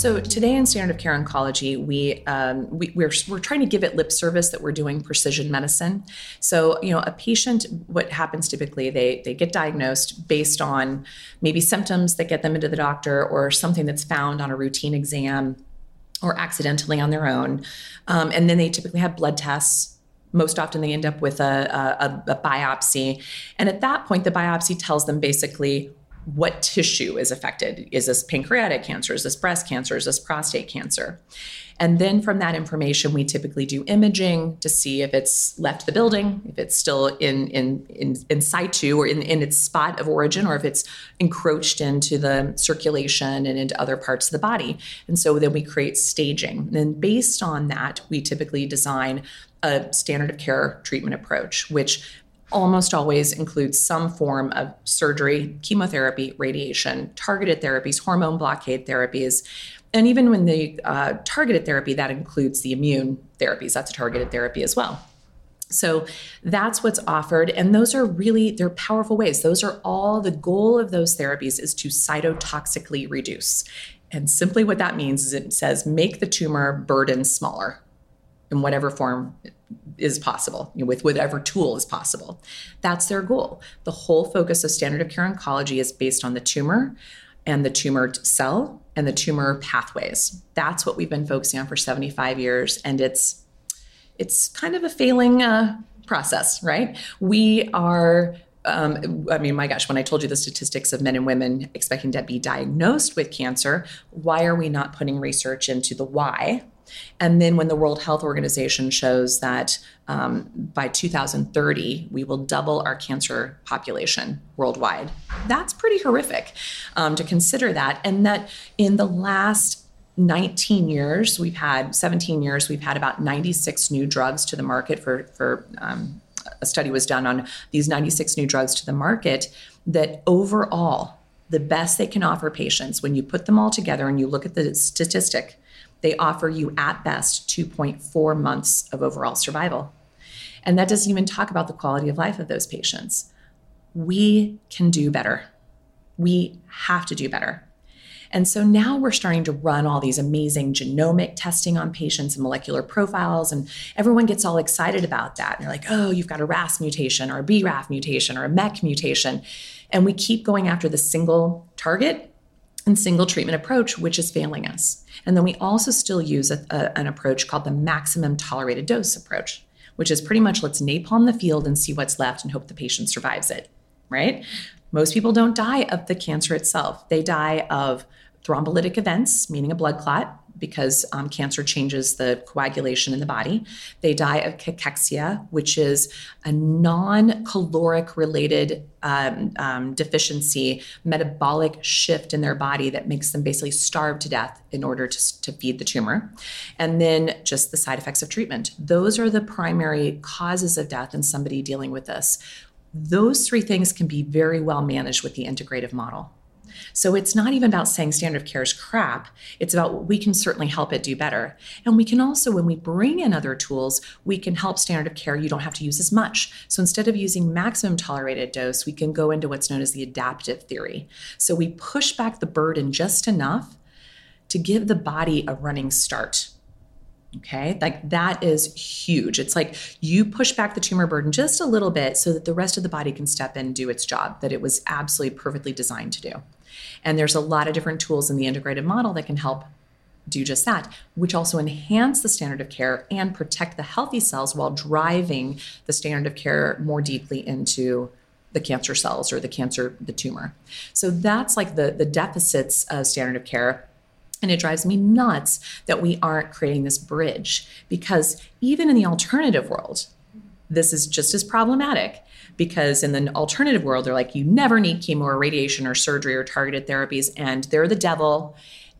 So today in standard of care oncology, we, um, we we're we're trying to give it lip service that we're doing precision medicine. So you know, a patient, what happens typically, they they get diagnosed based on maybe symptoms that get them into the doctor or something that's found on a routine exam or accidentally on their own, um, and then they typically have blood tests most often they end up with a, a, a, biopsy. And at that point, the biopsy tells them basically what tissue is affected. Is this pancreatic cancer? Is this breast cancer? Is this prostate cancer? And then from that information, we typically do imaging to see if it's left the building, if it's still in in in, in situ or in, in its spot of origin, or if it's encroached into the circulation and into other parts of the body. And so then we create staging. And then based on that, we typically design a standard of care treatment approach, which almost always includes some form of surgery, chemotherapy, radiation, targeted therapies, hormone blockade therapies. And even when the uh, targeted therapy, that includes the immune therapies, that's a targeted therapy as well. So that's what's offered. And those are really, they're powerful ways. Those are all the goal of those therapies is to cytotoxically reduce. And simply what that means is it says make the tumor burden smaller in whatever form is possible you know, with whatever tool is possible. That's their goal. The whole focus of standard of care oncology is based on the tumor and the tumor cell and the tumor pathways. That's what we've been focusing on for 75 years, and it's it's kind of a failing uh, process, right? We are um, I mean, my gosh, when I told you the statistics of men and women expecting to be diagnosed with cancer, why are we not putting research into the why and then when the World Health Organization shows that um, by 2030, we will double our cancer population worldwide, that's pretty horrific um, to consider that. And that in the last 19 years, we've had 17 years, we've had about 96 new drugs to the market for, for um, a study was done on these 96 new drugs to the market that overall, the best they can offer patients when you put them all together and you look at the statistic they offer you at best 2.4 months of overall survival. And that doesn't even talk about the quality of life of those patients. We can do better. We have to do better. And so now we're starting to run all these amazing genomic testing on patients and molecular profiles, and everyone gets all excited about that. And they're like, oh, you've got a RAS mutation or a BRAF mutation or a MEK mutation. And we keep going after the single target single treatment approach, which is failing us. And then we also still use a, a, an approach called the maximum tolerated dose approach, which is pretty much let's napalm the field and see what's left and hope the patient survives it, right? Most people don't die of the cancer itself. They die of thrombolytic events, meaning a blood clot. Because um, cancer changes the coagulation in the body. They die of cachexia, which is a non caloric related um, um, deficiency, metabolic shift in their body that makes them basically starve to death in order to, to feed the tumor. And then just the side effects of treatment. Those are the primary causes of death in somebody dealing with this. Those three things can be very well managed with the integrative model. So it's not even about saying standard of care is crap. It's about we can certainly help it do better. And we can also, when we bring in other tools, we can help standard of care. You don't have to use as much. So instead of using maximum tolerated dose, we can go into what's known as the adaptive theory. So we push back the burden just enough to give the body a running start. Okay, like that is huge. It's like you push back the tumor burden just a little bit so that the rest of the body can step in and do its job that it was absolutely perfectly designed to do. And there's a lot of different tools in the integrated model that can help do just that, which also enhance the standard of care and protect the healthy cells while driving the standard of care more deeply into the cancer cells or the cancer, the tumor. So that's like the, the deficits of standard of care. And it drives me nuts that we aren't creating this bridge because even in the alternative world, this is just as problematic because in the alternative world they're like you never need chemo or radiation or surgery or targeted therapies and they're the devil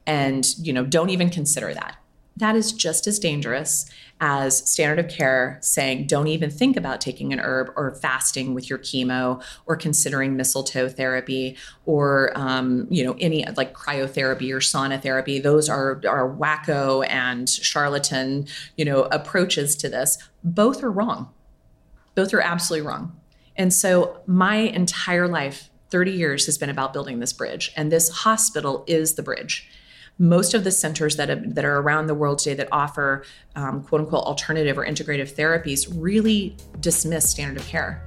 and you know don't even consider that that is just as dangerous as standard of care saying don't even think about taking an herb or fasting with your chemo or considering mistletoe therapy or um, you know any like cryotherapy or sauna therapy those are are wacko and charlatan you know approaches to this both are wrong both are absolutely wrong and so my entire life, 30 years, has been about building this bridge. And this hospital is the bridge. Most of the centers that, have, that are around the world today that offer um, quote unquote alternative or integrative therapies really dismiss standard of care.